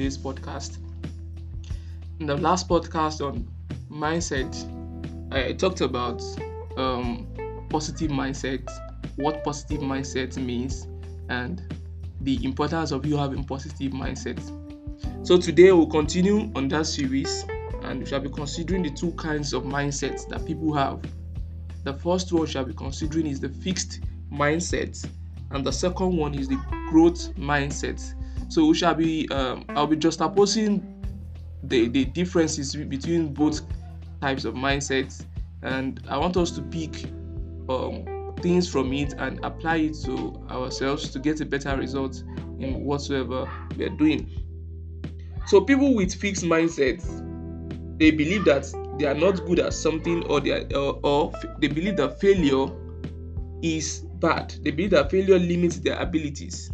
today's podcast. In the last podcast on mindset, I talked about um, positive mindset, what positive mindset means, and the importance of you having positive mindset. So today we'll continue on that series and we shall be considering the two kinds of mindsets that people have. The first one shall be considering is the fixed mindset, and the second one is the growth mindset. So we shall be um, I'll be just opposing the, the differences between both types of mindsets and I want us to pick um, things from it and apply it to ourselves to get a better result in whatsoever we are doing. So people with fixed mindsets, they believe that they are not good at something or they are, or they believe that failure is bad. They believe that failure limits their abilities.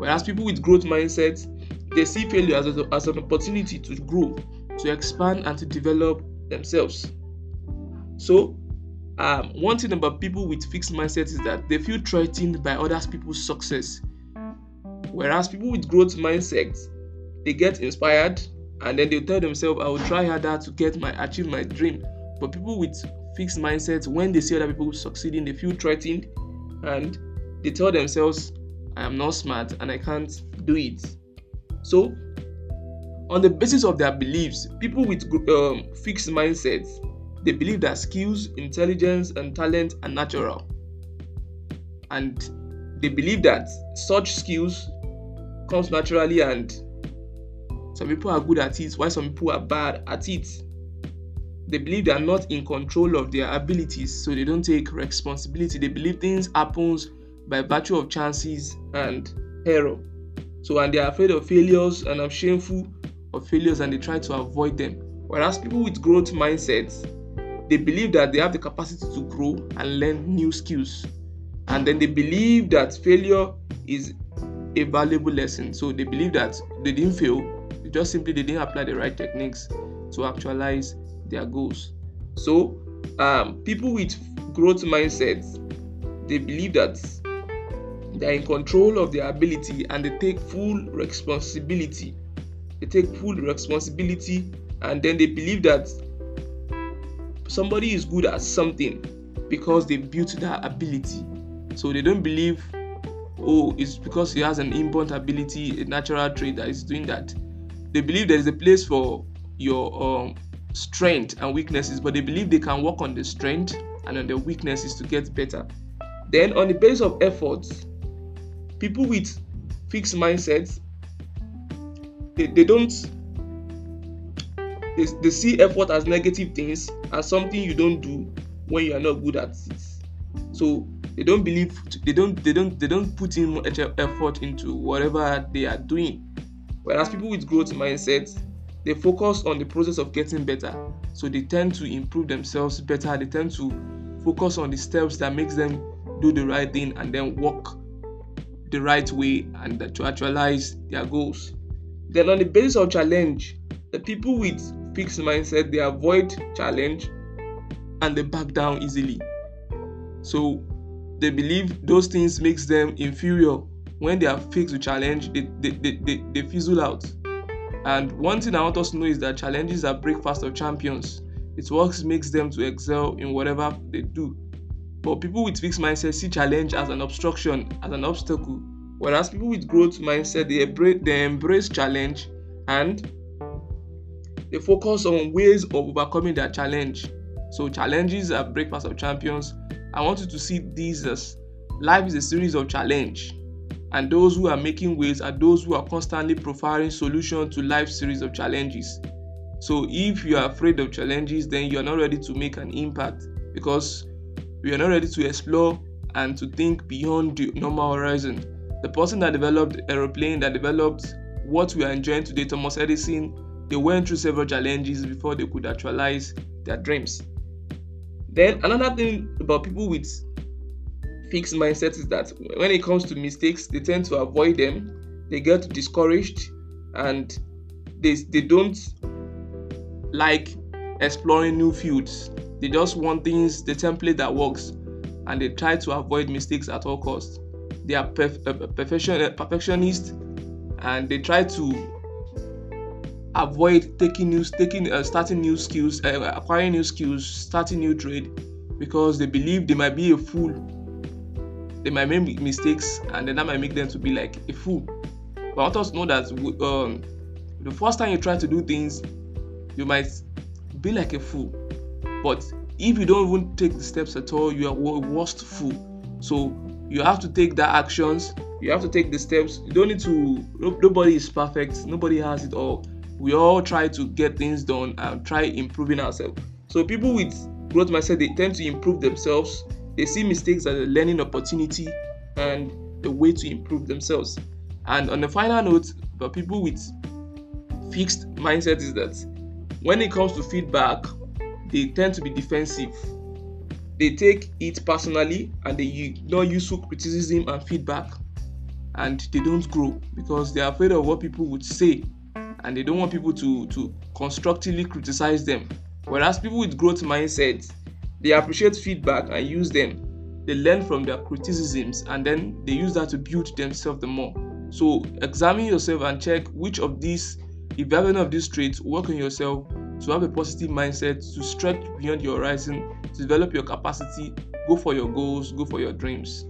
Whereas people with growth mindsets, they see failure as, a, as an opportunity to grow, to expand, and to develop themselves. So, um, one thing about people with fixed mindsets is that they feel threatened by other people's success. Whereas people with growth mindsets, they get inspired and then they tell themselves, I will try harder to get my achieve my dream. But people with fixed mindsets, when they see other people succeeding, they feel threatened and they tell themselves, I am not smart and I can't do it. So, on the basis of their beliefs, people with um, fixed mindsets they believe that skills, intelligence, and talent are natural, and they believe that such skills comes naturally, and some people are good at it, while some people are bad at it. They believe they are not in control of their abilities, so they don't take responsibility. They believe things happens by virtue of chances and error. So, and they are afraid of failures and are shameful of failures and they try to avoid them. Whereas people with growth mindsets, they believe that they have the capacity to grow and learn new skills. And then they believe that failure is a valuable lesson. So they believe that they didn't fail, they just simply they didn't apply the right techniques to actualize their goals. So um, people with growth mindsets, they believe that they're in control of their ability and they take full responsibility. They take full responsibility and then they believe that somebody is good at something because they built that ability. So they don't believe, oh, it's because he has an inborn ability, a natural trait that is doing that. They believe there is a place for your um, strength and weaknesses, but they believe they can work on the strength and on the weaknesses to get better. Then, on the basis of efforts, people with fixed mindsets they, they don't they, they see effort as negative things as something you don't do when you are not good at it. So they don't believe they don't they don't they don't put in much effort into whatever they are doing. Whereas people with growth mindsets they focus on the process of getting better. So they tend to improve themselves better. They tend to focus on the steps that makes them do the right thing and then work the right way and to actualize their goals. Then, on the basis of challenge, the people with fixed mindset they avoid challenge and they back down easily. So they believe those things makes them inferior. When they are fixed with challenge, they, they, they, they, they fizzle out. And one thing I want us to know is that challenges are breakfast of champions. It works makes them to excel in whatever they do. But people with fixed mindset see challenge as an obstruction, as an obstacle. Whereas people with growth mindset they embrace, they embrace challenge and they focus on ways of overcoming their challenge. So challenges are breakfast of champions. I want you to see these as life is a series of challenge. And those who are making ways are those who are constantly providing solutions to life's series of challenges. So if you are afraid of challenges, then you are not ready to make an impact because we are not ready to explore and to think beyond the normal horizon. The person that developed aeroplane, that developed what we are enjoying today, Thomas Edison, they went through several challenges before they could actualize their dreams. Then another thing about people with fixed mindsets is that when it comes to mistakes, they tend to avoid them. They get discouraged and they, they don't like exploring new fields they just want things, the template that works, and they try to avoid mistakes at all costs. They are perf- uh, perfection, uh, perfectionists and they try to avoid taking new taking uh, starting new skills uh, acquiring new skills starting new trade because they believe they might be a fool. They might make mistakes and then that might make them to be like a fool. But want us know that um, the first time you try to do things you might be like a fool but if you don't even take the steps at all you are a worst fool so you have to take the actions you have to take the steps you don't need to nobody is perfect nobody has it all we all try to get things done and try improving ourselves. So people with growth mindset they tend to improve themselves. They see mistakes as a learning opportunity and a way to improve themselves. And on the final note, for people with fixed mindset is that when it comes to feedback, they tend to be defensive. They take it personally and they ignore useful criticism and feedback and they don't grow because they are afraid of what people would say and they don't want people to to constructively criticize them. Whereas people with growth mindset they appreciate feedback and use them. They learn from their criticisms and then they use that to build themselves the more. So examine yourself and check which of these if you have any of these traits work on yourself to have a positive mindset to stretch beyond your horizon to develop your capacity go for your goals go for your dreams